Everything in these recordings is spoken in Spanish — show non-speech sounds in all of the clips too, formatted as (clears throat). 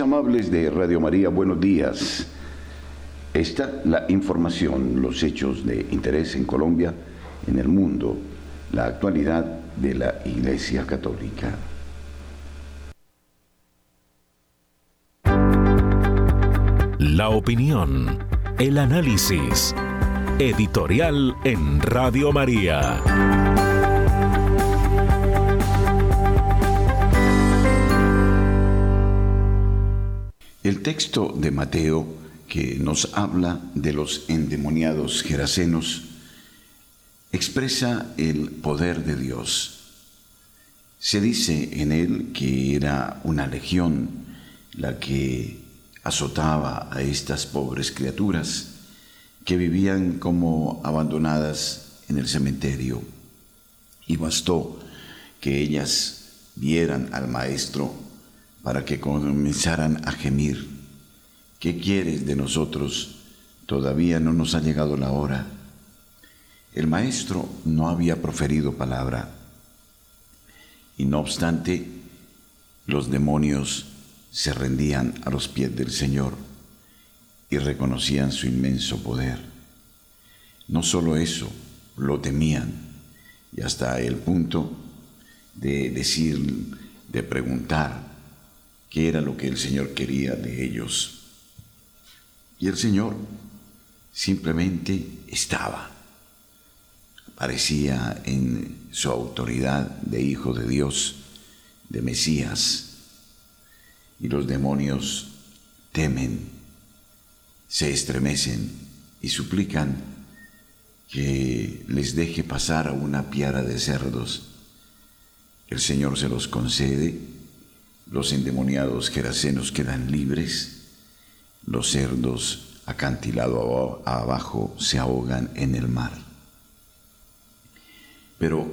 Amables de Radio María, buenos días. Esta la información, los hechos de interés en Colombia, en el mundo, la actualidad de la Iglesia Católica. La opinión, el análisis, editorial en Radio María. El texto de Mateo que nos habla de los endemoniados gerasenos expresa el poder de Dios. Se dice en él que era una legión la que azotaba a estas pobres criaturas que vivían como abandonadas en el cementerio. Y bastó que ellas vieran al maestro para que comenzaran a gemir. ¿Qué quieres de nosotros? Todavía no nos ha llegado la hora. El maestro no había proferido palabra, y no obstante, los demonios se rendían a los pies del Señor y reconocían su inmenso poder. No solo eso, lo temían, y hasta el punto de decir, de preguntar, qué era lo que el Señor quería de ellos. Y el Señor simplemente estaba. Aparecía en su autoridad de Hijo de Dios, de Mesías. Y los demonios temen, se estremecen y suplican que les deje pasar a una piara de cerdos. El Señor se los concede los endemoniados gerasenos quedan libres, los cerdos acantilado abajo se ahogan en el mar. Pero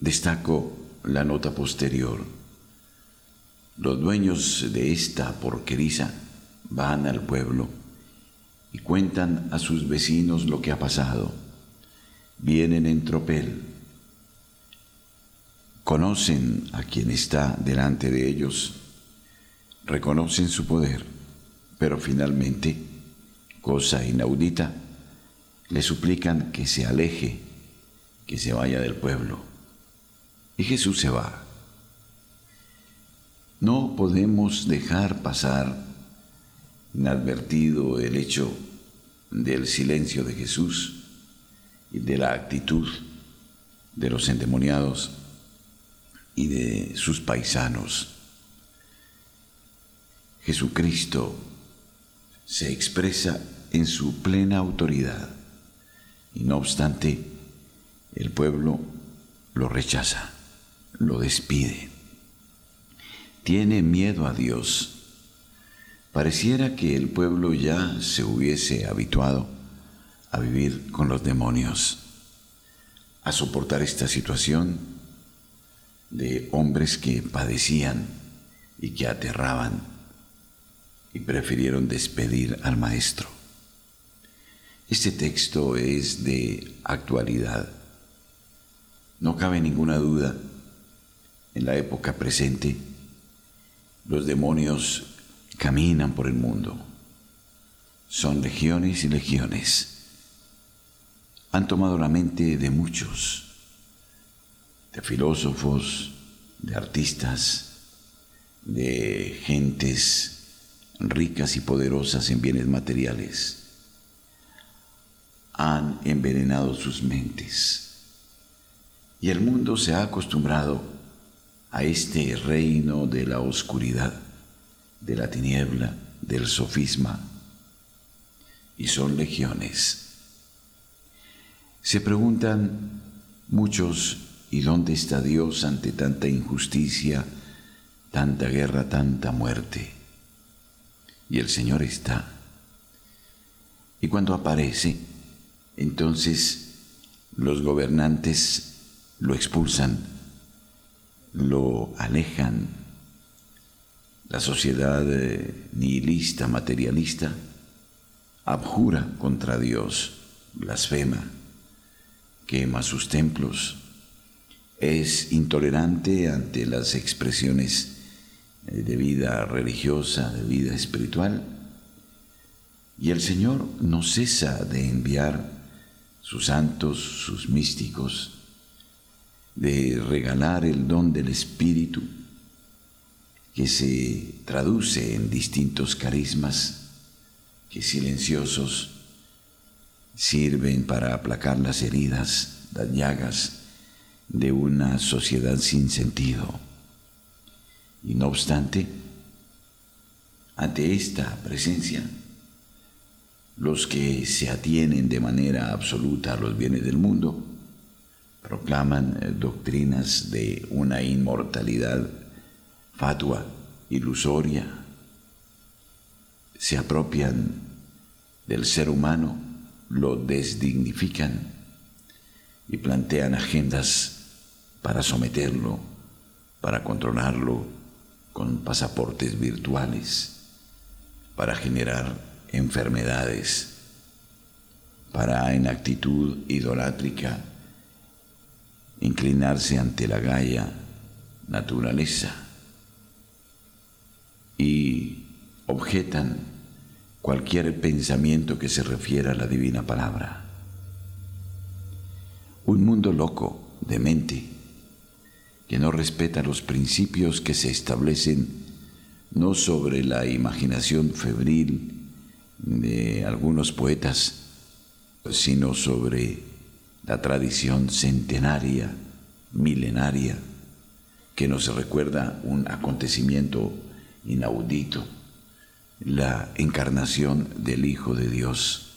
destaco la nota posterior. Los dueños de esta porqueriza van al pueblo y cuentan a sus vecinos lo que ha pasado. Vienen en tropel conocen a quien está delante de ellos, reconocen su poder, pero finalmente, cosa inaudita, le suplican que se aleje, que se vaya del pueblo. Y Jesús se va. No podemos dejar pasar inadvertido el hecho del silencio de Jesús y de la actitud de los endemoniados y de sus paisanos. Jesucristo se expresa en su plena autoridad y no obstante el pueblo lo rechaza, lo despide. Tiene miedo a Dios. Pareciera que el pueblo ya se hubiese habituado a vivir con los demonios, a soportar esta situación de hombres que padecían y que aterraban y prefirieron despedir al maestro. Este texto es de actualidad. No cabe ninguna duda, en la época presente, los demonios caminan por el mundo. Son legiones y legiones. Han tomado la mente de muchos de filósofos, de artistas, de gentes ricas y poderosas en bienes materiales. Han envenenado sus mentes. Y el mundo se ha acostumbrado a este reino de la oscuridad, de la tiniebla, del sofisma. Y son legiones. Se preguntan muchos ¿Y dónde está Dios ante tanta injusticia, tanta guerra, tanta muerte? Y el Señor está. Y cuando aparece, entonces los gobernantes lo expulsan, lo alejan. La sociedad eh, nihilista, materialista, abjura contra Dios, blasfema, quema sus templos, es intolerante ante las expresiones eh, de vida religiosa, de vida espiritual. Y el Señor no cesa de enviar sus santos, sus místicos, de regalar el don del Espíritu que se traduce en distintos carismas que silenciosos sirven para aplacar las heridas, las llagas de una sociedad sin sentido. Y no obstante, ante esta presencia, los que se atienen de manera absoluta a los bienes del mundo proclaman eh, doctrinas de una inmortalidad fatua, ilusoria, se apropian del ser humano, lo desdignifican y plantean agendas para someterlo, para controlarlo con pasaportes virtuales, para generar enfermedades, para en actitud idolátrica inclinarse ante la gaya naturaleza y objetan cualquier pensamiento que se refiera a la divina palabra. Un mundo loco, demente, que no respeta los principios que se establecen no sobre la imaginación febril de algunos poetas, sino sobre la tradición centenaria, milenaria, que nos recuerda un acontecimiento inaudito, la encarnación del Hijo de Dios.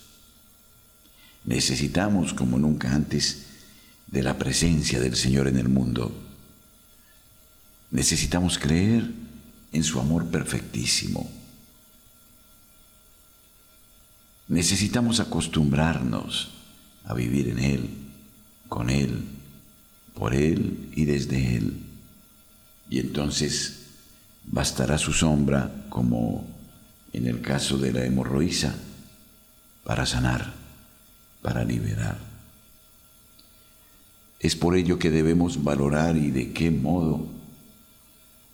Necesitamos, como nunca antes, de la presencia del Señor en el mundo. Necesitamos creer en su amor perfectísimo. Necesitamos acostumbrarnos a vivir en Él, con Él, por Él y desde Él. Y entonces bastará su sombra, como en el caso de la hemorroísa, para sanar, para liberar. Es por ello que debemos valorar y de qué modo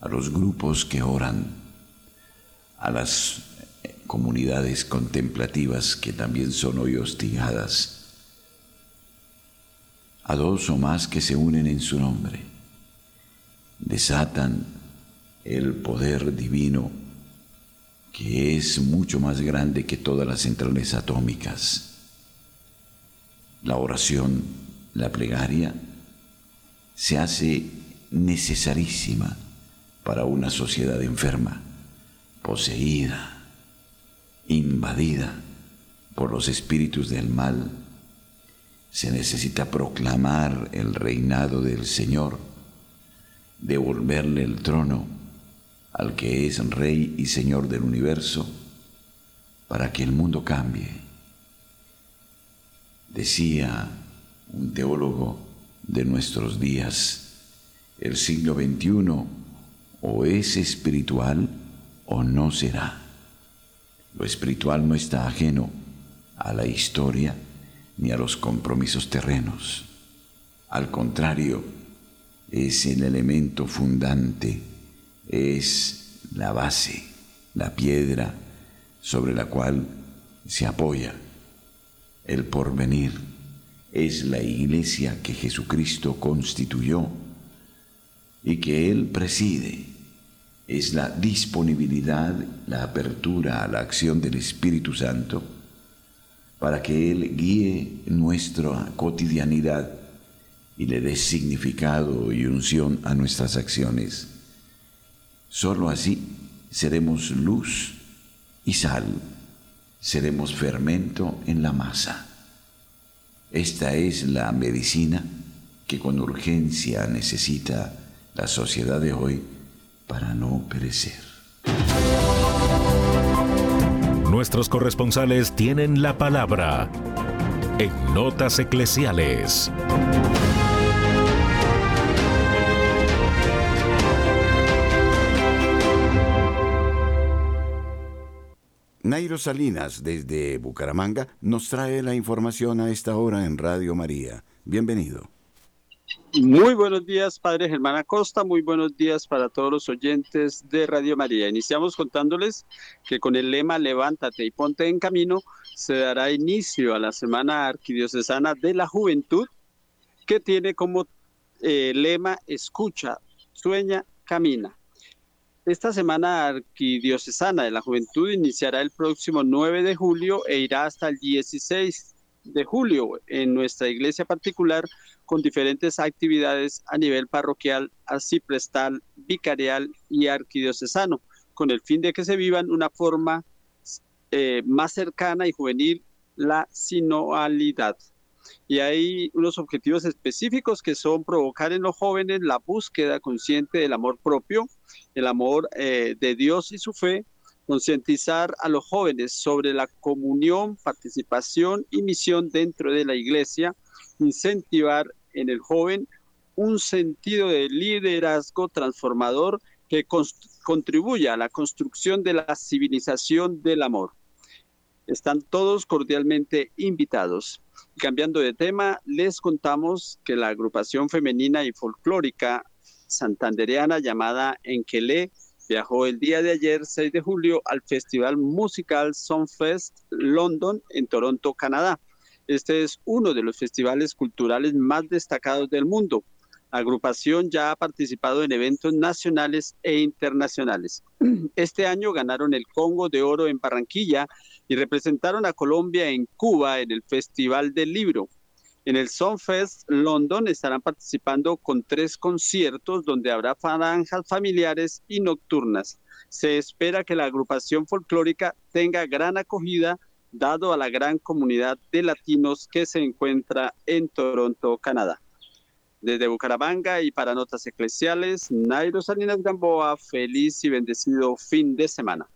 a los grupos que oran, a las comunidades contemplativas que también son hoy hostigadas, a dos o más que se unen en su nombre, desatan el poder divino que es mucho más grande que todas las centrales atómicas. La oración, la plegaria, se hace necesarísima para una sociedad enferma, poseída, invadida por los espíritus del mal. Se necesita proclamar el reinado del Señor, devolverle el trono al que es Rey y Señor del universo, para que el mundo cambie. Decía un teólogo de nuestros días, el siglo XXI o es espiritual o no será. Lo espiritual no está ajeno a la historia ni a los compromisos terrenos. Al contrario, es el elemento fundante es la base, la piedra sobre la cual se apoya el porvenir. Es la iglesia que Jesucristo constituyó y que Él preside. Es la disponibilidad, la apertura a la acción del Espíritu Santo para que Él guíe nuestra cotidianidad y le dé significado y unción a nuestras acciones. Solo así seremos luz y sal, seremos fermento en la masa. Esta es la medicina que con urgencia necesita la sociedad de hoy para no perecer. Nuestros corresponsales tienen la palabra en Notas Eclesiales. Nairo Salinas, desde Bucaramanga, nos trae la información a esta hora en Radio María. Bienvenido. Muy buenos días, Padre Germán Acosta. Muy buenos días para todos los oyentes de Radio María. Iniciamos contándoles que con el lema Levántate y ponte en camino se dará inicio a la Semana Arquidiocesana de la Juventud, que tiene como eh, lema Escucha, sueña, camina. Esta Semana Arquidiocesana de la Juventud iniciará el próximo 9 de julio e irá hasta el 16 de julio en nuestra iglesia particular con diferentes actividades a nivel parroquial, así prestal, vicarial y arquidiocesano, con el fin de que se vivan una forma eh, más cercana y juvenil la sinoalidad. Y hay unos objetivos específicos que son provocar en los jóvenes la búsqueda consciente del amor propio, el amor eh, de Dios y su fe, concientizar a los jóvenes sobre la comunión, participación y misión dentro de la iglesia, incentivar en el joven un sentido de liderazgo transformador que contribuya a la construcción de la civilización del amor. Están todos cordialmente invitados. Cambiando de tema, les contamos que la agrupación femenina y folclórica santandereana llamada Enquelé viajó el día de ayer, 6 de julio, al Festival Musical Songfest London en Toronto, Canadá. Este es uno de los festivales culturales más destacados del mundo. La agrupación ya ha participado en eventos nacionales e internacionales. (clears throat) Este año ganaron el Congo de Oro en Barranquilla y representaron a Colombia en Cuba en el Festival del Libro. En el Songfest London estarán participando con tres conciertos donde habrá franjas familiares y nocturnas. Se espera que la agrupación folclórica tenga gran acogida dado a la gran comunidad de latinos que se encuentra en Toronto, Canadá. Desde Bucaramanga y para Notas Eclesiales, Nairo Salinas Gamboa, feliz y bendecido fin de semana.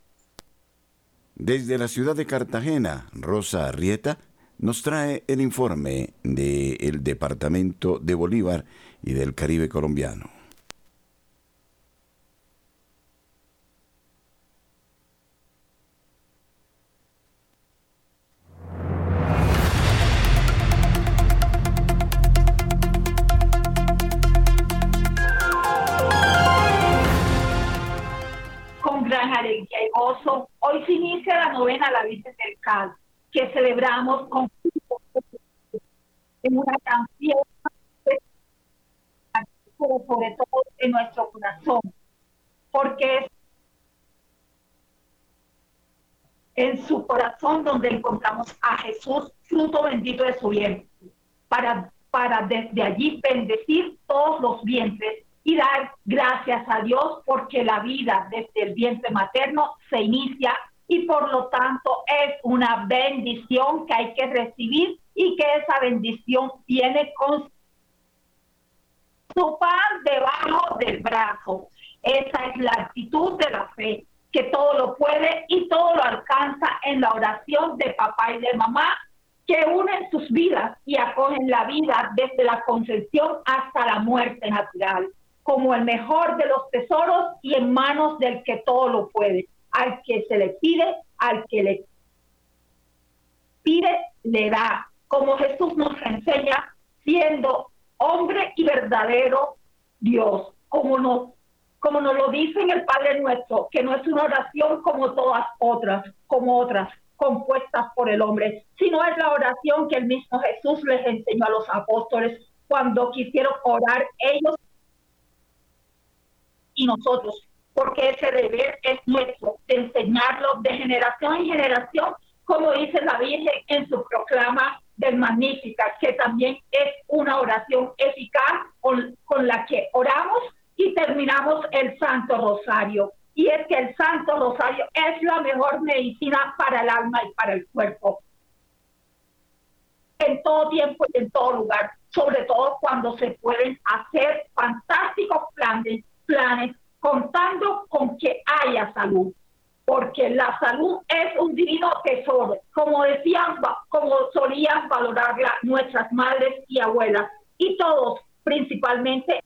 Desde la ciudad de Cartagena, Rosa Arrieta nos trae el informe del Departamento de Bolívar y del Caribe colombiano. Novena a la Virgen del Cal que celebramos con en una canción sobre todo en nuestro corazón, porque es en su corazón donde encontramos a Jesús, fruto bendito de su vientre, para, para desde allí bendecir todos los vientres y dar gracias a Dios porque la vida desde el vientre materno se inicia y por lo tanto es una bendición que hay que recibir y que esa bendición viene con su pan debajo del brazo. Esa es la actitud de la fe, que todo lo puede y todo lo alcanza en la oración de papá y de mamá, que unen sus vidas y acogen la vida desde la concepción hasta la muerte natural, como el mejor de los tesoros y en manos del que todo lo puede al que se le pide, al que le pide, le da. Como Jesús nos enseña, siendo hombre y verdadero Dios, como nos, como nos lo dice en el Padre nuestro, que no es una oración como todas otras, como otras compuestas por el hombre, sino es la oración que el mismo Jesús les enseñó a los apóstoles cuando quisieron orar ellos y nosotros porque ese deber es nuestro, de enseñarlo de generación en generación, como dice la Virgen en su proclama del Magnífica, que también es una oración eficaz con, con la que oramos y terminamos el Santo Rosario. Y es que el Santo Rosario es la mejor medicina para el alma y para el cuerpo. En todo tiempo y en todo lugar, sobre todo cuando se pueden hacer fantásticos planes, planes contando con que haya salud, porque la salud es un divino tesoro, como decían, como solían valorarla nuestras madres y abuelas, y todos, principalmente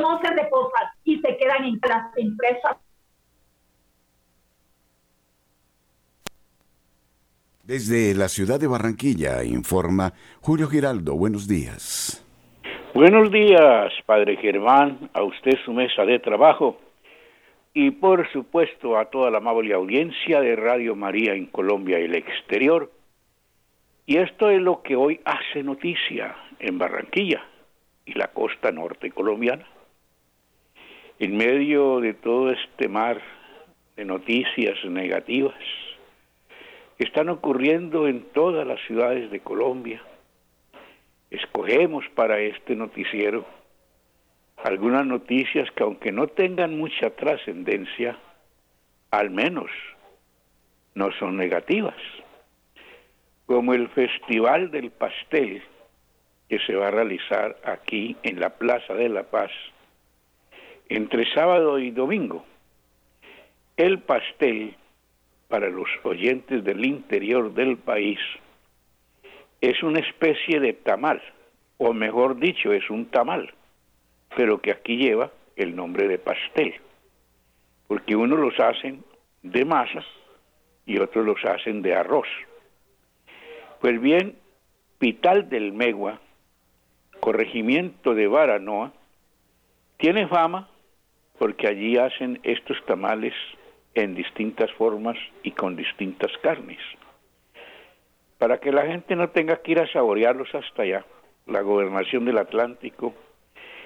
no se reposan y se quedan en las empresas. Desde la ciudad de Barranquilla informa Julio Giraldo. Buenos días. Buenos días, Padre Germán, a usted su mesa de trabajo y por supuesto a toda la amable audiencia de Radio María en Colombia y el exterior. Y esto es lo que hoy hace noticia en Barranquilla y la costa norte colombiana. En medio de todo este mar de noticias negativas que están ocurriendo en todas las ciudades de Colombia, escogemos para este noticiero algunas noticias que aunque no tengan mucha trascendencia, al menos no son negativas como el Festival del Pastel que se va a realizar aquí en la Plaza de la Paz entre sábado y domingo. El pastel, para los oyentes del interior del país, es una especie de tamal, o mejor dicho, es un tamal, pero que aquí lleva el nombre de pastel, porque unos los hacen de masa y otros los hacen de arroz. Pues bien, Pital del Megua, corregimiento de Baranoa, tiene fama porque allí hacen estos tamales en distintas formas y con distintas carnes. Para que la gente no tenga que ir a saborearlos hasta allá, la gobernación del Atlántico,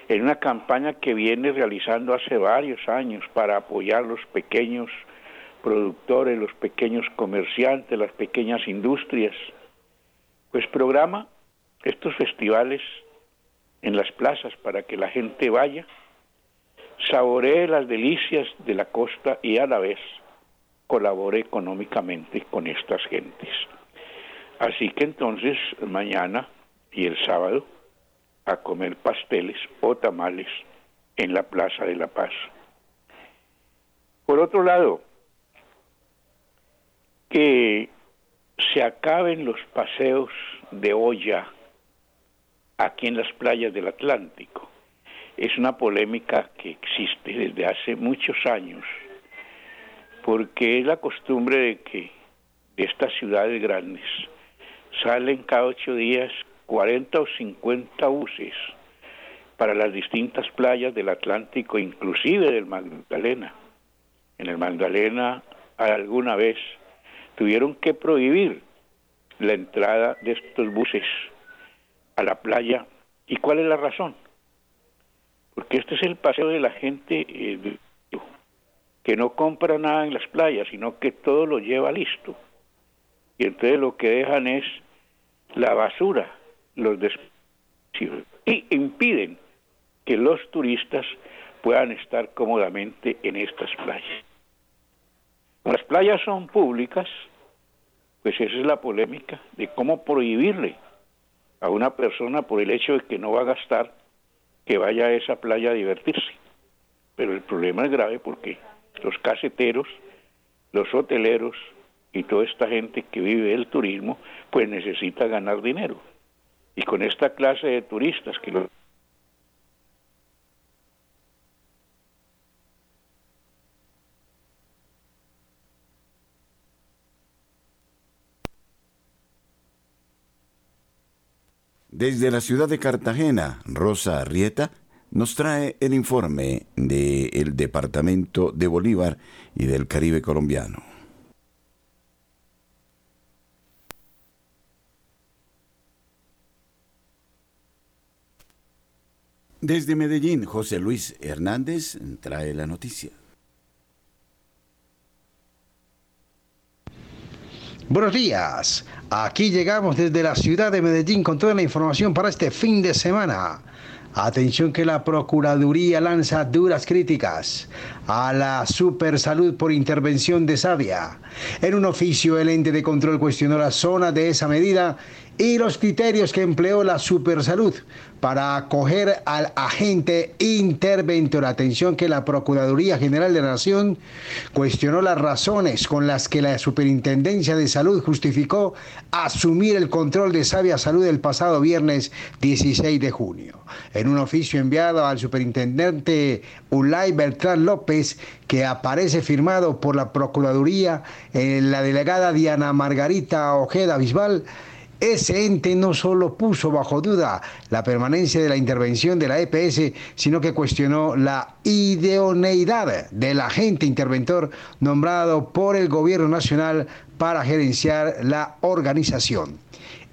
en una campaña que viene realizando hace varios años para apoyar los pequeños productores, los pequeños comerciantes, las pequeñas industrias, pues programa estos festivales en las plazas para que la gente vaya, saboree las delicias de la costa y a la vez colabore económicamente con estas gentes. Así que entonces mañana y el sábado a comer pasteles o tamales en la Plaza de la Paz. Por otro lado, que se acaben los paseos de olla aquí en las playas del Atlántico. Es una polémica que existe desde hace muchos años, porque es la costumbre de que de estas ciudades grandes salen cada ocho días 40 o 50 buses para las distintas playas del Atlántico, inclusive del Magdalena. En el Magdalena alguna vez tuvieron que prohibir la entrada de estos buses a la playa. ¿Y cuál es la razón? Porque este es el paseo de la gente eh, que no compra nada en las playas, sino que todo lo lleva listo. Y entonces lo que dejan es la basura, los desperdicios, y impiden que los turistas puedan estar cómodamente en estas playas. Las playas son públicas, pues esa es la polémica de cómo prohibirle a una persona por el hecho de que no va a gastar que vaya a esa playa a divertirse. Pero el problema es grave porque los caseteros, los hoteleros y toda esta gente que vive el turismo, pues necesita ganar dinero. Y con esta clase de turistas que lo Desde la ciudad de Cartagena, Rosa Arrieta nos trae el informe del Departamento de Bolívar y del Caribe colombiano. Desde Medellín, José Luis Hernández trae la noticia. Buenos días. Aquí llegamos desde la ciudad de Medellín con toda la información para este fin de semana. Atención que la Procuraduría lanza duras críticas a la Supersalud por intervención de Sabia. En un oficio, el ente de control cuestionó la zona de esa medida y los criterios que empleó la Supersalud para acoger al agente interventor. Atención que la Procuraduría General de la Nación cuestionó las razones con las que la Superintendencia de Salud justificó asumir el control de Sabia Salud el pasado viernes 16 de junio. En un oficio enviado al superintendente Ulay Beltrán López, que aparece firmado por la Procuraduría, en la delegada Diana Margarita Ojeda Bisbal, ese ente no solo puso bajo duda la permanencia de la intervención de la EPS, sino que cuestionó la idoneidad del agente interventor nombrado por el gobierno nacional para gerenciar la organización.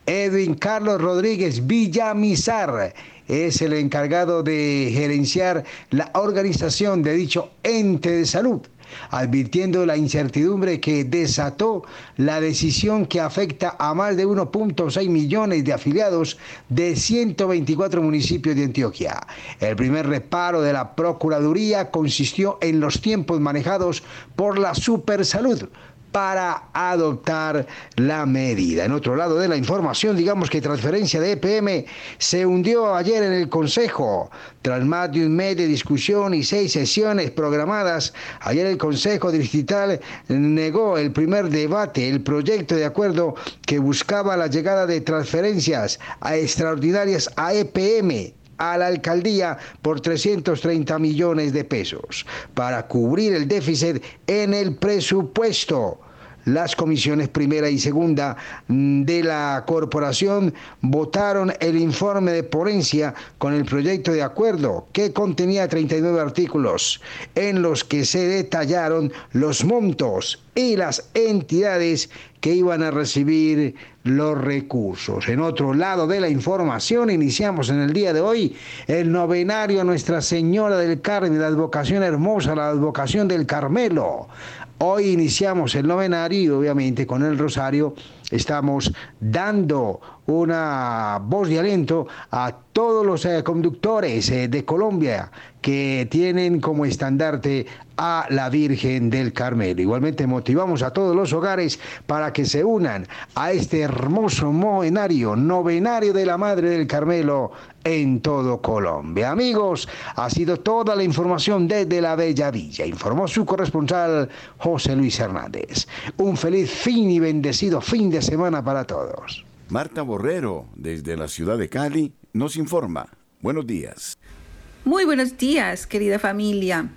Edwin Carlos Rodríguez Villamizar es el encargado de gerenciar la organización de dicho ente de salud advirtiendo la incertidumbre que desató la decisión que afecta a más de 1.6 millones de afiliados de 124 municipios de Antioquia. El primer reparo de la Procuraduría consistió en los tiempos manejados por la Supersalud para adoptar la medida. En otro lado de la información, digamos que transferencia de EPM se hundió ayer en el Consejo. Tras más de un mes de discusión y seis sesiones programadas, ayer el Consejo Distrital negó el primer debate, el proyecto de acuerdo que buscaba la llegada de transferencias a extraordinarias a EPM a la alcaldía por 330 millones de pesos para cubrir el déficit en el presupuesto. Las comisiones primera y segunda mm, de la corporación votaron el informe de ponencia con el proyecto de acuerdo que contenía 39 artículos en los que se detallaron los montos y las entidades que iban a recibir los recursos. En otro lado de la información, iniciamos en el día de hoy el novenario Nuestra Señora del Carmen, la advocación hermosa, la advocación del Carmelo. Hoy iniciamos el novenario y obviamente con el rosario estamos dando una voz de aliento a todos los eh, conductores eh, de Colombia que tienen como estandarte a la Virgen del Carmelo. Igualmente motivamos a todos los hogares para que se unan a este hermoso novenario, novenario de la Madre del Carmelo en todo Colombia. Amigos, ha sido toda la información desde la Bella Villa. Informó su corresponsal José Luis Hernández. Un feliz fin y bendecido fin de semana para todos. Marta Borrero, desde la ciudad de Cali, nos informa. Buenos días. Muy buenos días, querida familia.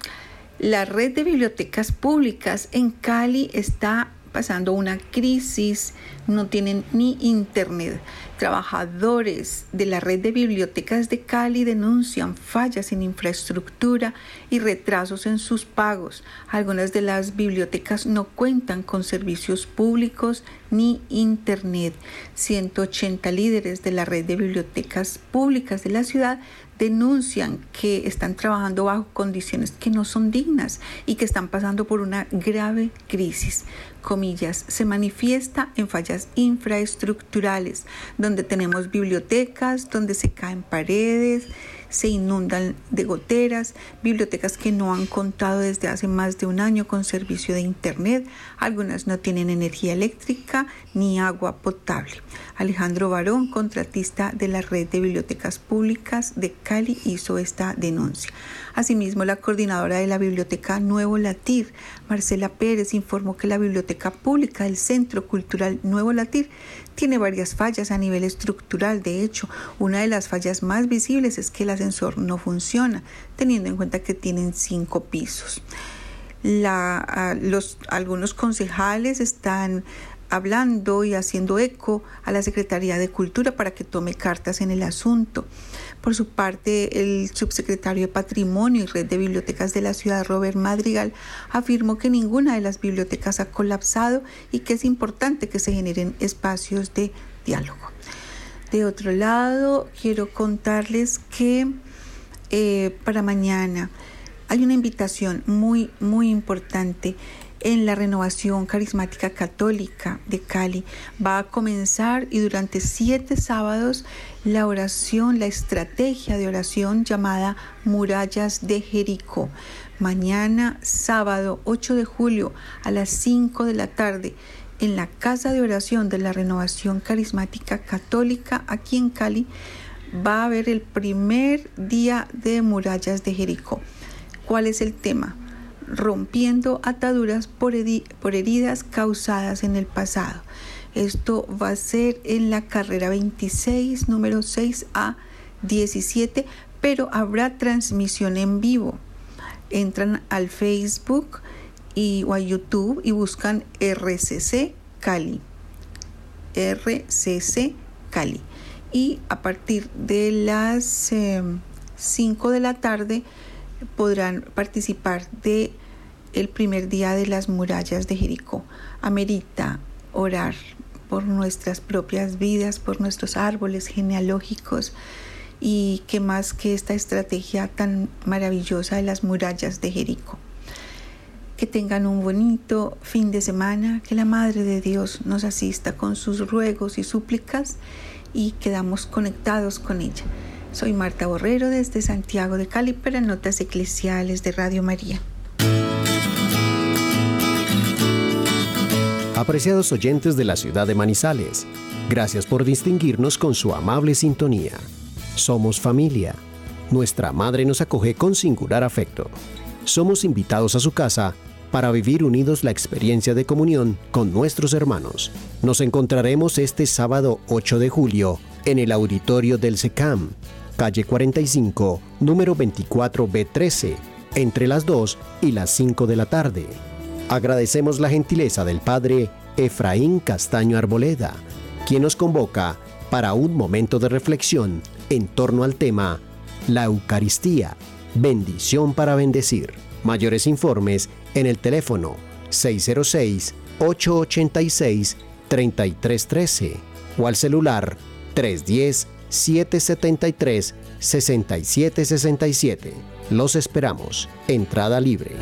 La red de bibliotecas públicas en Cali está pasando una crisis, no tienen ni internet. Trabajadores de la red de bibliotecas de Cali denuncian fallas en infraestructura y retrasos en sus pagos. Algunas de las bibliotecas no cuentan con servicios públicos ni internet. 180 líderes de la red de bibliotecas públicas de la ciudad denuncian que están trabajando bajo condiciones que no son dignas y que están pasando por una grave crisis. Comillas, se manifiesta en fallas infraestructurales, donde tenemos bibliotecas, donde se caen paredes, se inundan de goteras, bibliotecas que no han contado desde hace más de un año con servicio de Internet, algunas no tienen energía eléctrica ni agua potable. Alejandro Barón, contratista de la Red de Bibliotecas Públicas de Cali, hizo esta denuncia. Asimismo, la coordinadora de la Biblioteca Nuevo Latir, Marcela Pérez, informó que la Biblioteca Pública del Centro Cultural Nuevo Latir tiene varias fallas a nivel estructural. De hecho, una de las fallas más visibles es que el ascensor no funciona, teniendo en cuenta que tienen cinco pisos. La, los, algunos concejales están hablando y haciendo eco a la Secretaría de Cultura para que tome cartas en el asunto. Por su parte, el subsecretario de Patrimonio y Red de Bibliotecas de la ciudad, Robert Madrigal, afirmó que ninguna de las bibliotecas ha colapsado y que es importante que se generen espacios de diálogo. De otro lado, quiero contarles que eh, para mañana hay una invitación muy, muy importante en la renovación carismática católica de Cali. Va a comenzar y durante siete sábados la oración, la estrategia de oración llamada Murallas de Jericó. Mañana, sábado 8 de julio a las 5 de la tarde, en la Casa de Oración de la Renovación Carismática Católica aquí en Cali, va a haber el primer día de murallas de Jericó. ¿Cuál es el tema? Rompiendo ataduras por, por heridas causadas en el pasado. Esto va a ser en la carrera 26, número 6 a 17, pero habrá transmisión en vivo. Entran al Facebook y, o a YouTube y buscan RCC Cali. RCC Cali. Y a partir de las 5 em, de la tarde podrán participar de el primer día de las murallas de Jericó. Amerita orar por nuestras propias vidas, por nuestros árboles genealógicos y que más que esta estrategia tan maravillosa de las murallas de Jericó. Que tengan un bonito fin de semana, que la Madre de Dios nos asista con sus ruegos y súplicas y quedamos conectados con ella. Soy Marta Borrero desde Santiago de Cali para Notas Eclesiales de Radio María. Apreciados oyentes de la ciudad de Manizales, gracias por distinguirnos con su amable sintonía. Somos familia. Nuestra madre nos acoge con singular afecto. Somos invitados a su casa para vivir unidos la experiencia de comunión con nuestros hermanos. Nos encontraremos este sábado 8 de julio en el auditorio del SECAM, calle 45, número 24B13, entre las 2 y las 5 de la tarde. Agradecemos la gentileza del Padre Efraín Castaño Arboleda, quien nos convoca para un momento de reflexión en torno al tema La Eucaristía, bendición para bendecir. Mayores informes en el teléfono 606-886-3313 o al celular 310-773-6767. Los esperamos. Entrada libre.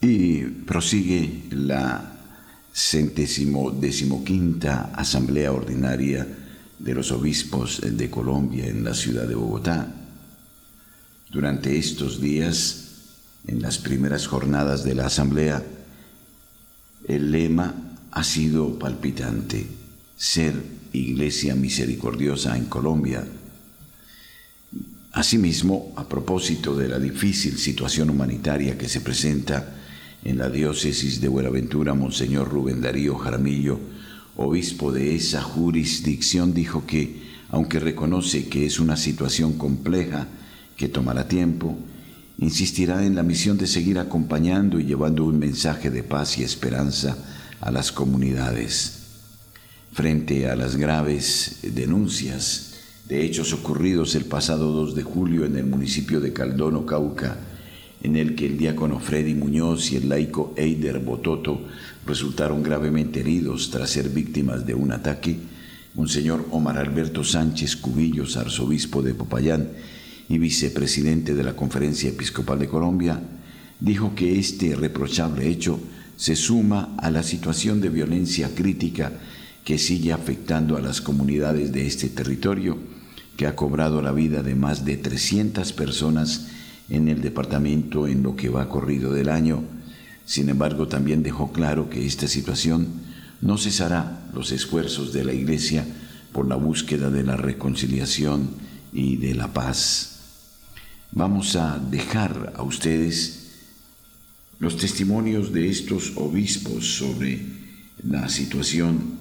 Y prosigue la centésimo decimoquinta Asamblea Ordinaria de los Obispos de Colombia en la ciudad de Bogotá. Durante estos días, en las primeras jornadas de la Asamblea, el lema ha sido palpitante, ser Iglesia Misericordiosa en Colombia. Asimismo, a propósito de la difícil situación humanitaria que se presenta en la diócesis de Buenaventura, Monseñor Rubén Darío Jaramillo, obispo de esa jurisdicción, dijo que, aunque reconoce que es una situación compleja que tomará tiempo, insistirá en la misión de seguir acompañando y llevando un mensaje de paz y esperanza a las comunidades. Frente a las graves denuncias de hechos ocurridos el pasado 2 de julio en el municipio de Caldono, Cauca, en el que el diácono Freddy Muñoz y el laico Eider Bototo resultaron gravemente heridos tras ser víctimas de un ataque, Monseñor Omar Alberto Sánchez Cubillos, arzobispo de Popayán y vicepresidente de la Conferencia Episcopal de Colombia, dijo que este reprochable hecho se suma a la situación de violencia crítica que sigue afectando a las comunidades de este territorio, que ha cobrado la vida de más de 300 personas en el departamento en lo que va corrido del año. Sin embargo, también dejó claro que esta situación no cesará los esfuerzos de la Iglesia por la búsqueda de la reconciliación y de la paz. Vamos a dejar a ustedes los testimonios de estos obispos sobre la situación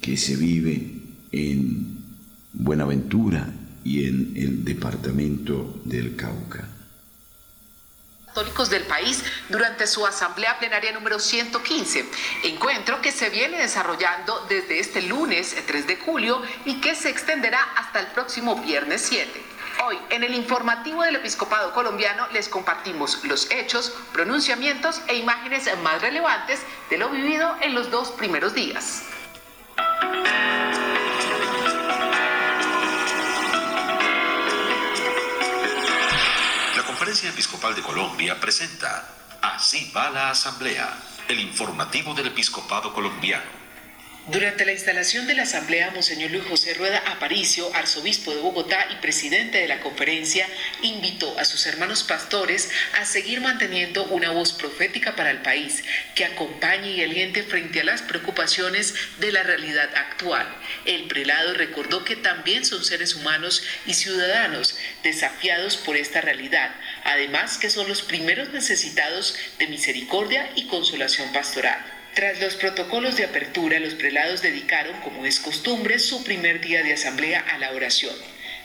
que se vive en Buenaventura y en el departamento del Cauca católicos del país durante su asamblea plenaria número 115, encuentro que se viene desarrollando desde este lunes 3 de julio y que se extenderá hasta el próximo viernes 7. Hoy, en el informativo del Episcopado colombiano, les compartimos los hechos, pronunciamientos e imágenes más relevantes de lo vivido en los dos primeros días. Episcopal de Colombia presenta Así va la Asamblea, el informativo del Episcopado colombiano. Durante la instalación de la Asamblea, Monseñor Luis José Rueda Aparicio, arzobispo de Bogotá y presidente de la conferencia, invitó a sus hermanos pastores a seguir manteniendo una voz profética para el país, que acompañe y aliente frente a las preocupaciones de la realidad actual. El prelado recordó que también son seres humanos y ciudadanos desafiados por esta realidad, además que son los primeros necesitados de misericordia y consolación pastoral. Tras los protocolos de apertura, los prelados dedicaron, como es costumbre, su primer día de asamblea a la oración.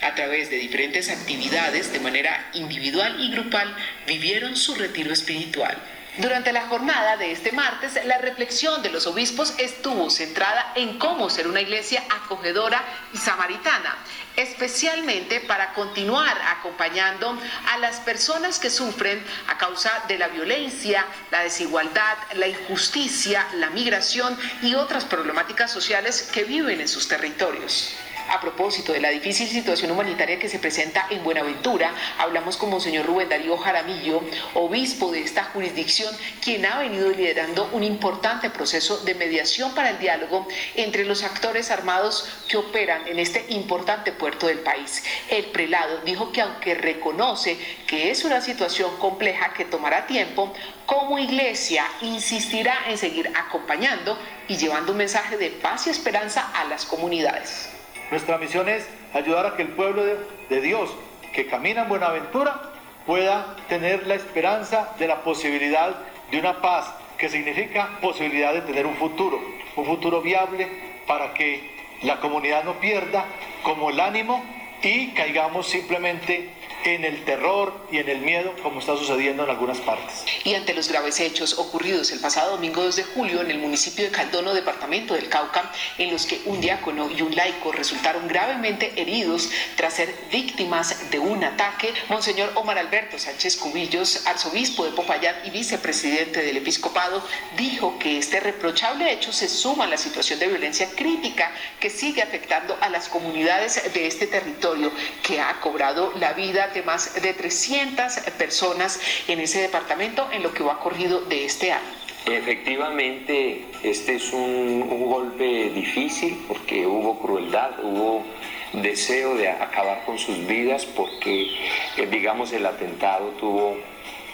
A través de diferentes actividades, de manera individual y grupal, vivieron su retiro espiritual. Durante la jornada de este martes, la reflexión de los obispos estuvo centrada en cómo ser una iglesia acogedora y samaritana, especialmente para continuar acompañando a las personas que sufren a causa de la violencia, la desigualdad, la injusticia, la migración y otras problemáticas sociales que viven en sus territorios. A propósito de la difícil situación humanitaria que se presenta en Buenaventura, hablamos con Monseñor Rubén Darío Jaramillo, obispo de esta jurisdicción, quien ha venido liderando un importante proceso de mediación para el diálogo entre los actores armados que operan en este importante puerto del país. El prelado dijo que aunque reconoce que es una situación compleja que tomará tiempo, como iglesia insistirá en seguir acompañando y llevando un mensaje de paz y esperanza a las comunidades. Nuestra misión es ayudar a que el pueblo de, Dios que camina en Buenaventura pueda tener la esperanza de la posibilidad de una paz, que significa posibilidad de tener un futuro, un futuro viable para que la comunidad no pierda como el ánimo y caigamos simplemente en el terror y en el miedo como está sucediendo en algunas partes. Y ante los graves hechos ocurridos el pasado domingo 2 de julio en el municipio de Caldono, departamento del Cauca, en los que un diácono y un laico resultaron gravemente heridos tras ser víctimas de un ataque, Monseñor Omar Alberto Sánchez Cubillos, arzobispo de Popayán y vicepresidente del episcopado, dijo que este reprochable hecho se suma a la situación de violencia crítica que sigue afectando a las comunidades de este territorio, que ha cobrado la vida de más de 300 personas en ese departamento en lo que va corrido de este año. Efectivamente, este es un, golpe difícil porque hubo crueldad, hubo deseo de acabar con sus vidas porque, eh, digamos, el atentado tuvo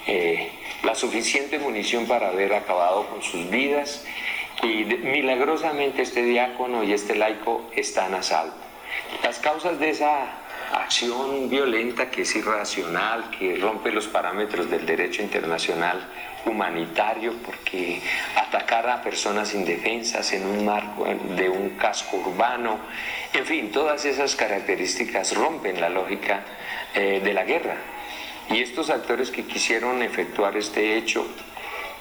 eh, la suficiente munición para haber acabado con sus vidas y milagrosamente este diácono y este laico están a salvo. Las causas de esa acción violenta que es irracional, que rompe los parámetros del derecho internacional humanitario, porque atacar a personas indefensas en un marco de un casco urbano, en fin, todas esas características rompen la lógica eh, de la guerra. Y estos actores que quisieron efectuar este hecho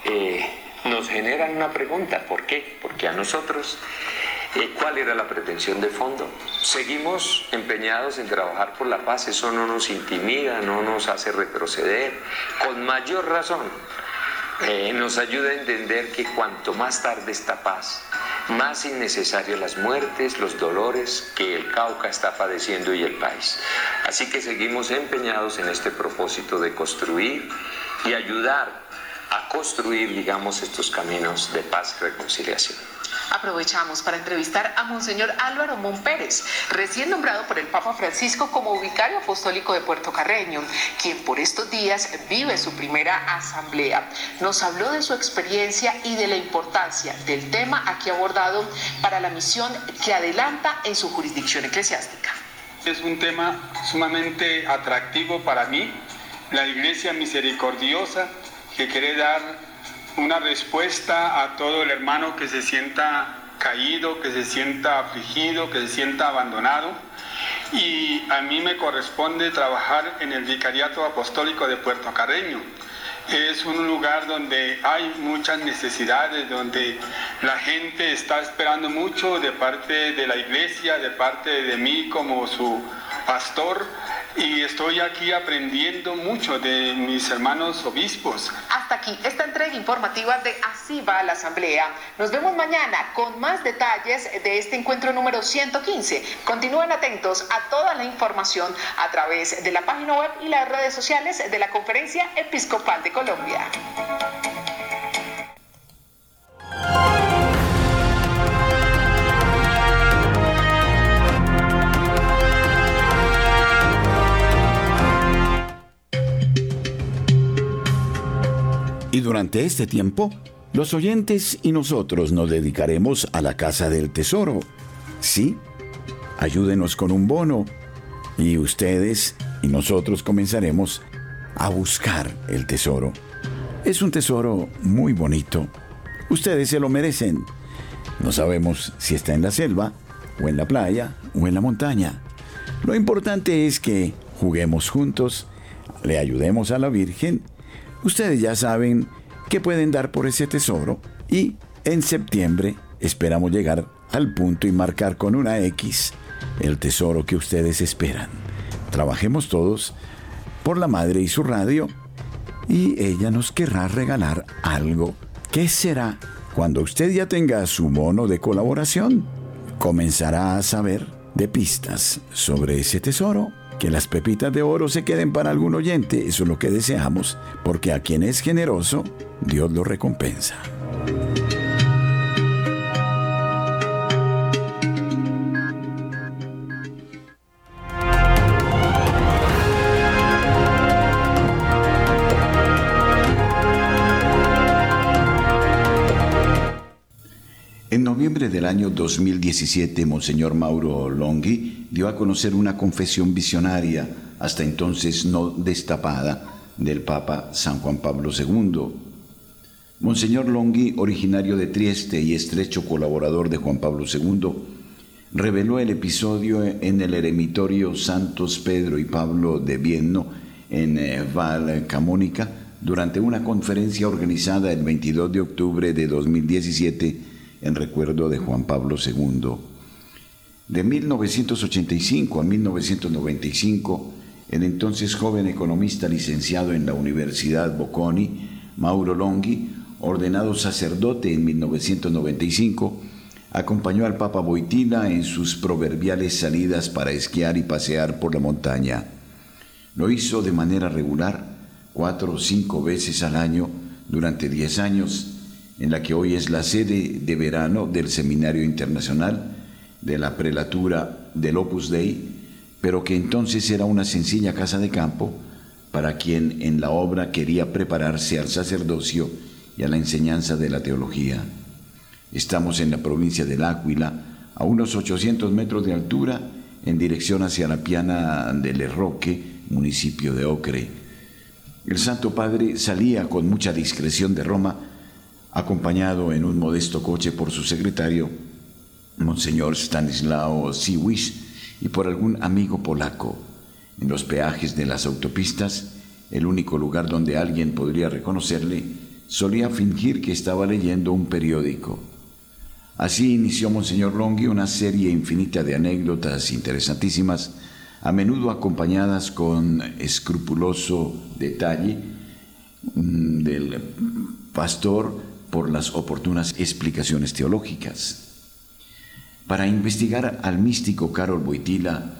eh, nos generan una pregunta, ¿por qué? Porque a nosotros ¿Cuál era la pretensión de fondo? Seguimos empeñados en trabajar por la paz, eso no nos intimida, no nos hace retroceder, con mayor razón. Eh, nos ayuda a entender que cuanto más tarde esta paz, más innecesarias las muertes, los dolores que el Cauca está padeciendo y el país. Así que seguimos empeñados en este propósito de construir y ayudar a construir, digamos, estos caminos de paz y reconciliación. Aprovechamos para entrevistar a Monseñor Álvaro Mon Pérez, recién nombrado por el Papa Francisco como vicario apostólico de Puerto Carreño, quien por estos días vive su primera asamblea. Nos habló de su experiencia y de la importancia del tema aquí abordado para la misión que adelanta en su jurisdicción eclesiástica. Es un tema sumamente atractivo para mí, la Iglesia Misericordiosa que quiere dar una respuesta a todo el hermano que se sienta caído, que se sienta afligido, que se sienta abandonado. Y a mí me corresponde trabajar en el Vicariato Apostólico de Puerto Carreño. Es un lugar donde hay muchas necesidades, donde la gente está esperando mucho de parte de la iglesia, de parte de mí como su pastor y estoy aquí aprendiendo mucho de mis hermanos obispos. Hasta aquí esta entrega informativa de Así va la Asamblea. Nos vemos mañana con más detalles de este encuentro número 115. Continúen atentos a toda la información a través de la página web y las redes sociales de la Conferencia Episcopal de Colombia. Colombia. Y durante este tiempo, los oyentes y nosotros nos dedicaremos a la Casa del Tesoro. Sí, ayúdenos con un bono y ustedes y nosotros comenzaremos a buscar el tesoro. Es un tesoro muy bonito. Ustedes se lo merecen. No sabemos si está en la selva, o en la playa, o en la montaña. Lo importante es que juguemos juntos, le ayudemos a la Virgen. Ustedes ya saben que pueden dar por ese tesoro y en septiembre esperamos llegar al punto y marcar con una X el tesoro que ustedes esperan. Trabajemos todos por la madre y su radio y ella nos querrá regalar algo. ¿Qué será? Cuando usted ya tenga su mono de colaboración, comenzará a saber de pistas sobre ese tesoro. Que las pepitas de oro se queden para algún oyente, eso es lo que deseamos, porque a quien es generoso, Dios lo recompensa. Noviembre del año 2017, Monseñor Mauro Longhi dio a conocer una confesión visionaria, hasta entonces no destapada, del Papa San Juan Pablo II. Monseñor Longhi, originario de Trieste y estrecho colaborador de Juan Pablo II, reveló el episodio en el eremitorio Santos Pedro y Pablo de Vienno, en eh, Val Camónica, durante una conferencia organizada el 22 de octubre de 2017 en recuerdo de Juan Pablo II. De 1985 a 1995, el entonces joven economista licenciado en la Universidad Bocconi, Mauro Longhi, ordenado sacerdote en 1995, acompañó al Papa Boitila en sus proverbiales salidas para esquiar y pasear por la montaña. Lo hizo de manera regular, cuatro o cinco veces al año, durante diez años, en la que hoy es la sede de verano del Seminario Internacional de la Prelatura del Opus Dei, pero que entonces era una sencilla casa de campo para quien en la obra quería prepararse al sacerdocio y a la enseñanza de la teología. Estamos en la provincia del Áquila, a unos 800 metros de altura, en dirección hacia la Piana del Roque, municipio de Ocre. El Santo Padre salía con mucha discreción de Roma acompañado en un modesto coche por su secretario, Monseñor Stanislao Siwish, y por algún amigo polaco. En los peajes de las autopistas, el único lugar donde alguien podría reconocerle, solía fingir que estaba leyendo un periódico. Así inició Monseñor Longhi una serie infinita de anécdotas interesantísimas, a menudo acompañadas con escrupuloso detalle mm, del pastor por las oportunas explicaciones teológicas. Para investigar al místico Carol Boitila,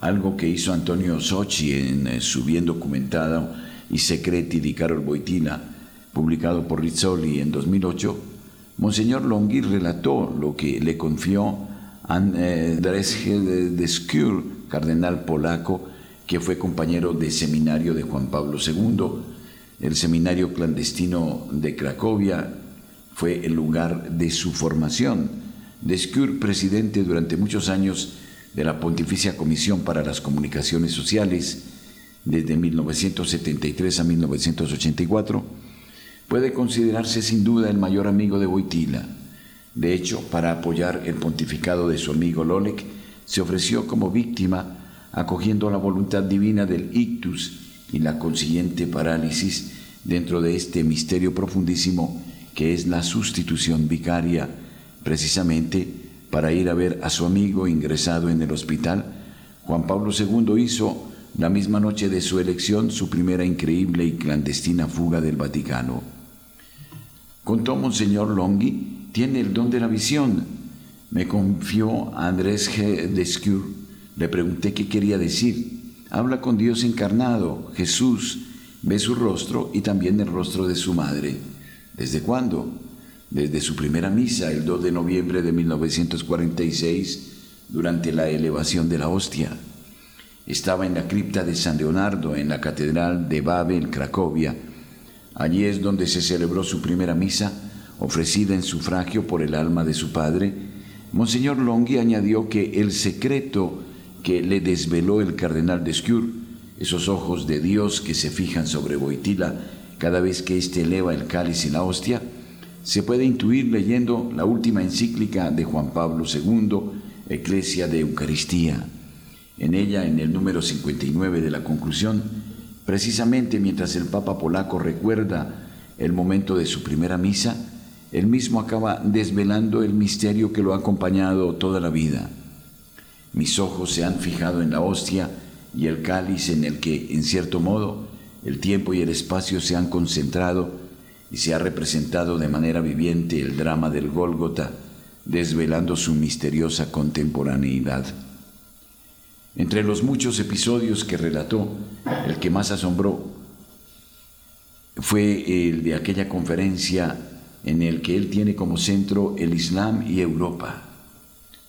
algo que hizo Antonio Sochi en eh, su bien documentado y Secreti di Carol Boitila, publicado por Rizzoli en 2008, Monseñor Longhi relató lo que le confió Andrés de Skur, cardenal polaco, que fue compañero de seminario de Juan Pablo II, el seminario clandestino de Cracovia fue el lugar de su formación. Descure, presidente durante muchos años de la Pontificia Comisión para las Comunicaciones Sociales, desde 1973 a 1984, puede considerarse sin duda el mayor amigo de Boitila. De hecho, para apoyar el pontificado de su amigo Lolek, se ofreció como víctima acogiendo la voluntad divina del ictus y la consiguiente parálisis dentro de este misterio profundísimo que es la sustitución vicaria, precisamente para ir a ver a su amigo ingresado en el hospital, Juan Pablo II hizo la misma noche de su elección su primera increíble y clandestina fuga del Vaticano. Contó Monseñor Longhi, tiene el don de la visión. Me confió Andrés G. Descure. Le pregunté qué quería decir. Habla con Dios encarnado, Jesús, ve su rostro y también el rostro de su madre. ¿Desde cuándo? Desde su primera misa, el 2 de noviembre de 1946, durante la elevación de la hostia. Estaba en la cripta de San Leonardo, en la Catedral de Babel, Cracovia, Allí es donde se celebró su primera misa, ofrecida en sufragio por el alma de su padre. Monseñor Longhi añadió que el secreto que le desveló el cardenal de Sciur, esos ojos de Dios que se fijan sobre Boitila cada vez que éste eleva el cáliz y la hostia, se puede intuir leyendo la última encíclica de Juan Pablo II, Eclesia de Eucaristía. En ella, en el número 59 de la conclusión, precisamente mientras el Papa polaco recuerda el momento de su primera misa, él mismo acaba desvelando el misterio que lo ha acompañado toda la vida. Mis ojos se han fijado en la hostia y el cáliz en el que, en cierto modo, el tiempo y el espacio se han concentrado y se ha representado de manera viviente el drama del Gólgota, desvelando su misteriosa contemporaneidad. Entre los muchos episodios que relató, el que más asombró fue el de aquella conferencia en el que él tiene como centro el Islam y Europa.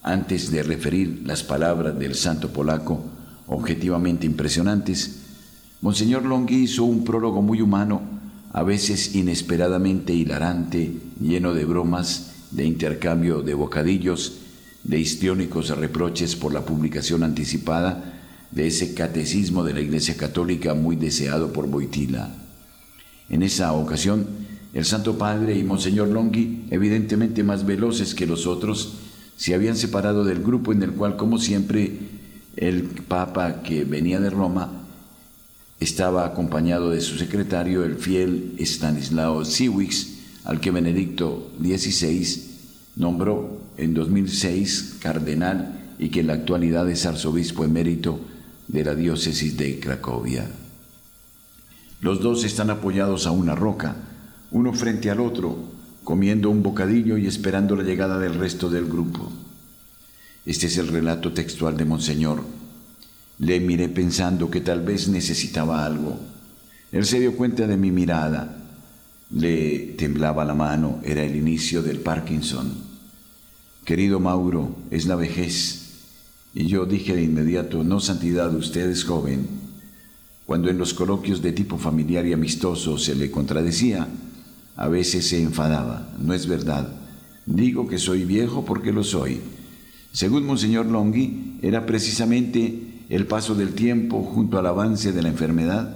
Antes de referir las palabras del santo polaco, objetivamente impresionantes, Monseñor Longhi hizo un prólogo muy humano, a veces inesperadamente hilarante, lleno de bromas, de intercambio de bocadillos, de histiónicos reproches por la publicación anticipada de ese catecismo de la Iglesia Católica muy deseado por Boitila. En esa ocasión, el Santo Padre y Monseñor Longhi, evidentemente más veloces que los otros, se habían separado del grupo en el cual, como siempre, el Papa que venía de Roma estaba acompañado de su secretario, el fiel Stanislao Siwix, al que Benedicto XVI nombró en 2006 cardenal y que en la actualidad es arzobispo emérito de la diócesis de Cracovia. Los dos están apoyados a una roca, uno frente al otro, comiendo un bocadillo y esperando la llegada del resto del grupo. Este es el relato textual de Monseñor. Le miré pensando que tal vez necesitaba algo. Él se dio cuenta de mi mirada. Le temblaba la mano, era el inicio del Parkinson. Querido Mauro, es la vejez. Y yo dije de inmediato, no santidad, usted es joven. Cuando en los coloquios de tipo familiar y amistoso se le contradecía, a veces se enfadaba. No es verdad. Digo que soy viejo porque lo soy. Según Monseñor Longhi, era precisamente el paso del tiempo junto al avance de la enfermedad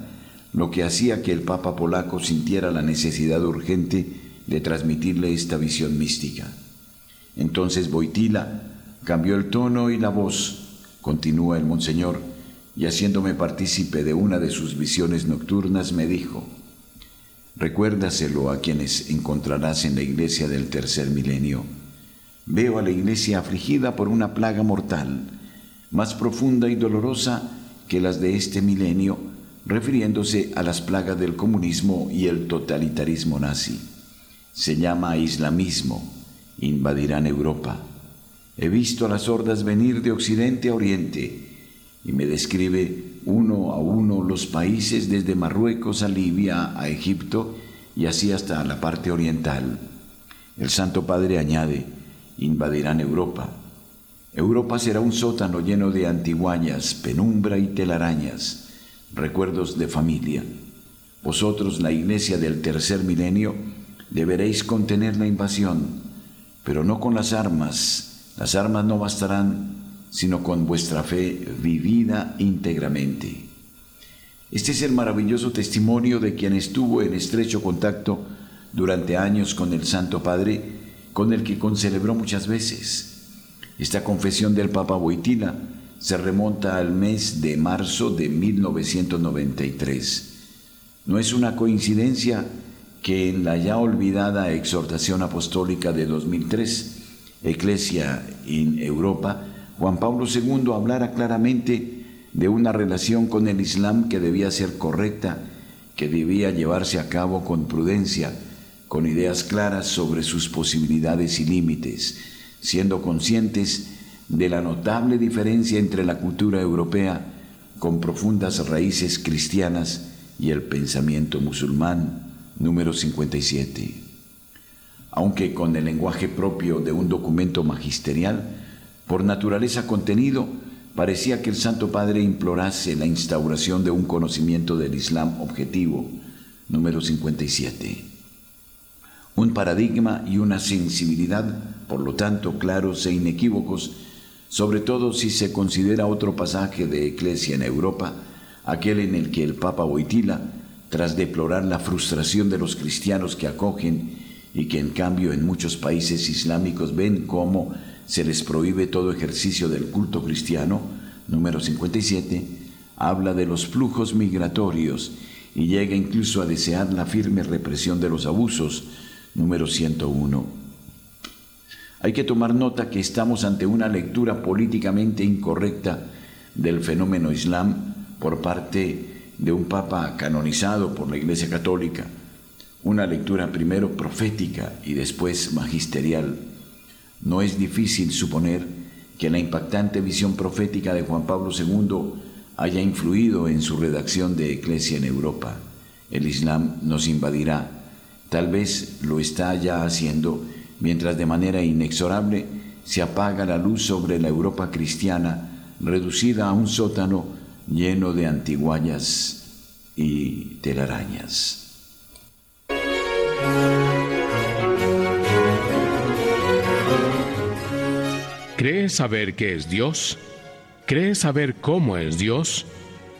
lo que hacía que el Papa polaco sintiera la necesidad urgente de transmitirle esta visión mística. Entonces Boitila cambió el tono y la voz, continúa el monseñor, y haciéndome partícipe de una de sus visiones nocturnas me dijo, recuérdaselo a quienes encontrarás en la iglesia del tercer milenio. Veo a la iglesia afligida por una plaga mortal, más profunda y dolorosa que las de este milenio, refiriéndose a las plagas del comunismo y el totalitarismo nazi. Se llama islamismo invadirán Europa. He visto a las hordas venir de occidente a oriente y me describe uno a uno los países desde Marruecos a Libia, a Egipto y así hasta la parte oriental. El Santo Padre añade, invadirán Europa. Europa será un sótano lleno de antiguañas, penumbra y telarañas, recuerdos de familia. Vosotros, la iglesia del tercer milenio, deberéis contener la invasión pero no con las armas. Las armas no bastarán, sino con vuestra fe vivida íntegramente. Este es el maravilloso testimonio de quien estuvo en estrecho contacto durante años con el Santo Padre, con el que concelebró muchas veces. Esta confesión del Papa Boitila se remonta al mes de marzo de 1993. No es una coincidencia que en la ya olvidada exhortación apostólica de 2003, Eclesia en Europa, Juan Pablo II hablara claramente de una relación con el Islam que debía ser correcta, que debía llevarse a cabo con prudencia, con ideas claras sobre sus posibilidades y límites, siendo conscientes de la notable diferencia entre la cultura europea, con profundas raíces cristianas, y el pensamiento musulmán, número 57. Aunque con el lenguaje propio de un documento magisterial, por naturaleza contenido, parecía que el Santo Padre implorase la instauración de un conocimiento del Islam objetivo, número 57. Un paradigma y una sensibilidad, por lo tanto, claros e inequívocos, sobre todo si se considera otro pasaje de Eclesia en Europa, aquel en el que el Papa Boitila, tras deplorar la frustración de los cristianos que acogen y que en cambio en muchos países islámicos ven cómo se les prohíbe todo ejercicio del culto cristiano, número 57, habla de los flujos migratorios y llega incluso a desear la firme represión de los abusos, número 101. Hay que tomar nota que estamos ante una lectura políticamente incorrecta del fenómeno islam por parte de un papa canonizado por la Iglesia Católica, una lectura primero profética y después magisterial. No es difícil suponer que la impactante visión profética de Juan Pablo II haya influido en su redacción de Eclesia en Europa. El Islam nos invadirá, tal vez lo está ya haciendo, mientras de manera inexorable se apaga la luz sobre la Europa cristiana, reducida a un sótano lleno de antiguallas y telarañas. ¿Crees saber qué es Dios? ¿Crees saber cómo es Dios?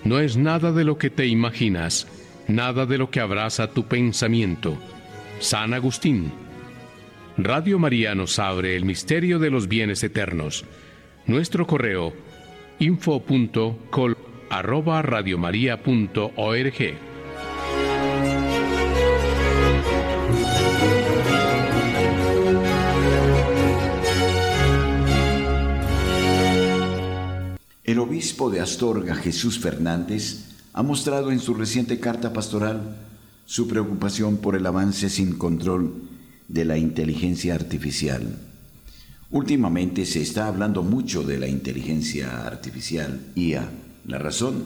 No es nada de lo que te imaginas, nada de lo que abraza tu pensamiento. San Agustín. Radio María nos abre el misterio de los bienes eternos. Nuestro correo info.col El obispo de Astorga, Jesús Fernández, ha mostrado en su reciente carta pastoral su preocupación por el avance sin control de la inteligencia artificial. Últimamente se está hablando mucho de la inteligencia artificial, IA. ¿La razón?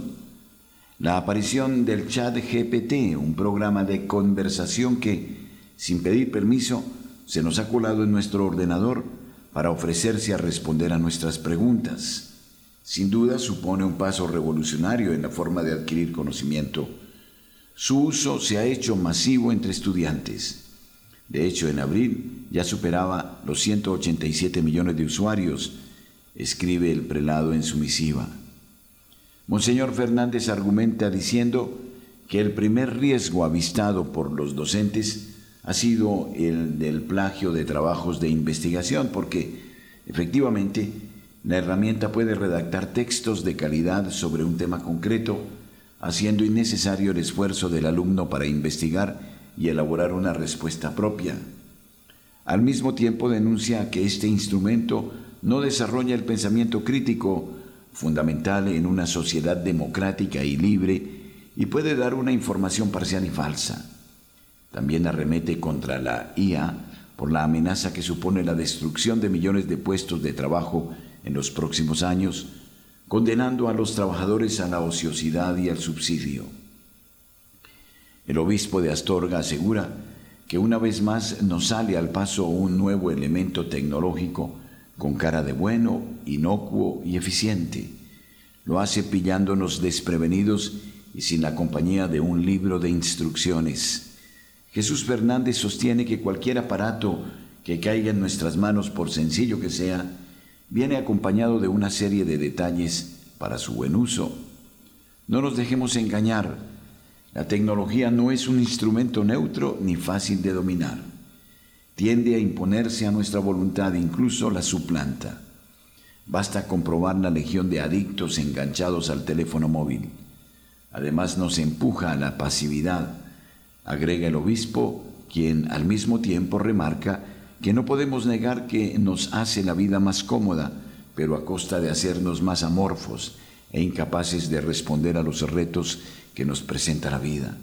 La aparición del chat GPT, un programa de conversación que, sin pedir permiso, se nos ha colado en nuestro ordenador para ofrecerse a responder a nuestras preguntas sin duda supone un paso revolucionario en la forma de adquirir conocimiento. Su uso se ha hecho masivo entre estudiantes. De hecho, en abril ya superaba los 187 millones de usuarios, escribe el prelado en su misiva. Monseñor Fernández argumenta diciendo que el primer riesgo avistado por los docentes ha sido el del plagio de trabajos de investigación, porque efectivamente la herramienta puede redactar textos de calidad sobre un tema concreto, haciendo innecesario el esfuerzo del alumno para investigar y elaborar una respuesta propia. Al mismo tiempo denuncia que este instrumento no desarrolla el pensamiento crítico fundamental en una sociedad democrática y libre y puede dar una información parcial y falsa. También arremete contra la IA por la amenaza que supone la destrucción de millones de puestos de trabajo en los próximos años, condenando a los trabajadores a la ociosidad y al subsidio. El obispo de Astorga asegura que una vez más nos sale al paso un nuevo elemento tecnológico con cara de bueno, inocuo y eficiente. Lo hace pillándonos desprevenidos y sin la compañía de un libro de instrucciones. Jesús Fernández sostiene que cualquier aparato que caiga en nuestras manos, por sencillo que sea, viene acompañado de una serie de detalles para su buen uso. No nos dejemos engañar, la tecnología no es un instrumento neutro ni fácil de dominar. Tiende a imponerse a nuestra voluntad, incluso la suplanta. Basta comprobar la legión de adictos enganchados al teléfono móvil. Además nos empuja a la pasividad, agrega el obispo, quien al mismo tiempo remarca que no podemos negar que nos hace la vida más cómoda, pero a costa de hacernos más amorfos e incapaces de responder a los retos que nos presenta la vida.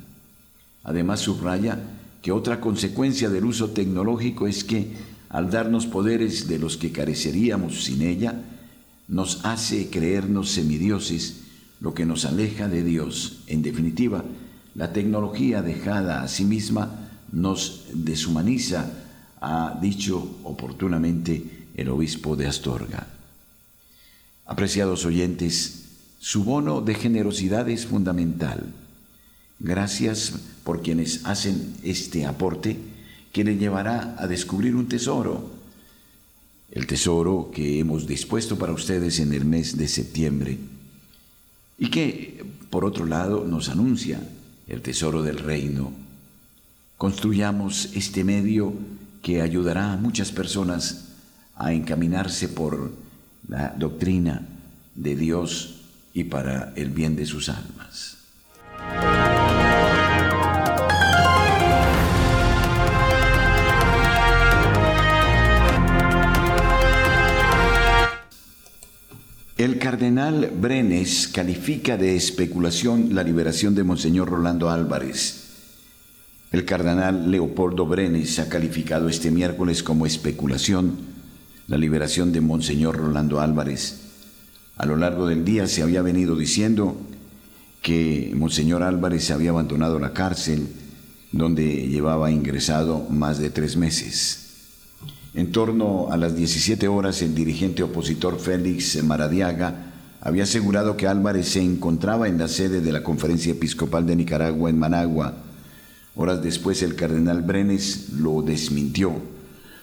Además subraya que otra consecuencia del uso tecnológico es que, al darnos poderes de los que careceríamos sin ella, nos hace creernos semidioses, lo que nos aleja de Dios. En definitiva, la tecnología dejada a sí misma nos deshumaniza ha dicho oportunamente el obispo de Astorga. Apreciados oyentes, su bono de generosidad es fundamental. Gracias por quienes hacen este aporte que le llevará a descubrir un tesoro. El tesoro que hemos dispuesto para ustedes en el mes de septiembre y que, por otro lado, nos anuncia el tesoro del reino. Construyamos este medio que ayudará a muchas personas a encaminarse por la doctrina de Dios y para el bien de sus almas. El cardenal Brenes califica de especulación la liberación de Monseñor Rolando Álvarez. El cardenal Leopoldo Brenes ha calificado este miércoles como especulación la liberación de Monseñor Rolando Álvarez. A lo largo del día se había venido diciendo que Monseñor Álvarez había abandonado la cárcel donde llevaba ingresado más de tres meses. En torno a las 17 horas, el dirigente opositor Félix Maradiaga había asegurado que Álvarez se encontraba en la sede de la Conferencia Episcopal de Nicaragua en Managua. Horas después, el cardenal Brenes lo desmintió.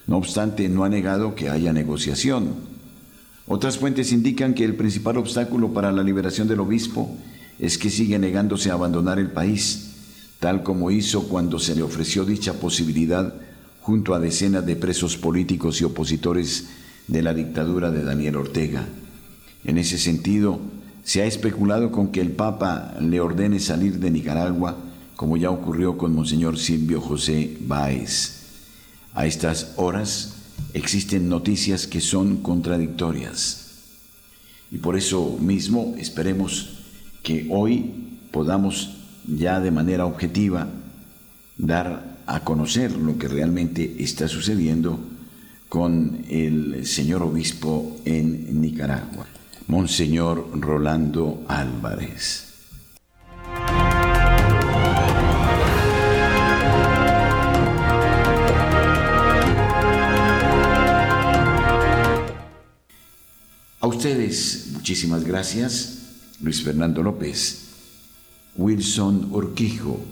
No obstante, no ha negado que haya negociación. Otras fuentes indican que el principal obstáculo para la liberación del obispo es que sigue negándose a abandonar el país, tal como hizo cuando se le ofreció dicha posibilidad junto a decenas de presos políticos y opositores de la dictadura de Daniel Ortega. En ese sentido, se ha especulado con que el Papa le ordene salir de Nicaragua, como ya ocurrió con Monseñor Silvio José Báez. A estas horas existen noticias que son contradictorias. Y por eso mismo esperemos que hoy podamos ya de manera objetiva dar a conocer lo que realmente está sucediendo con el señor obispo en Nicaragua, Monseñor Rolando Álvarez. A ustedes, muchísimas gracias. Luis Fernando López, Wilson Urquijo,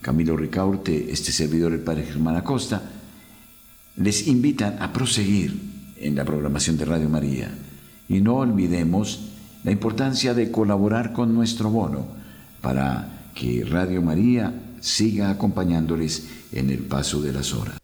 Camilo Ricaurte, este servidor el Padre Germán Acosta, les invitan a proseguir en la programación de Radio María. Y no olvidemos la importancia de colaborar con nuestro bono para que Radio María siga acompañándoles en el paso de las horas.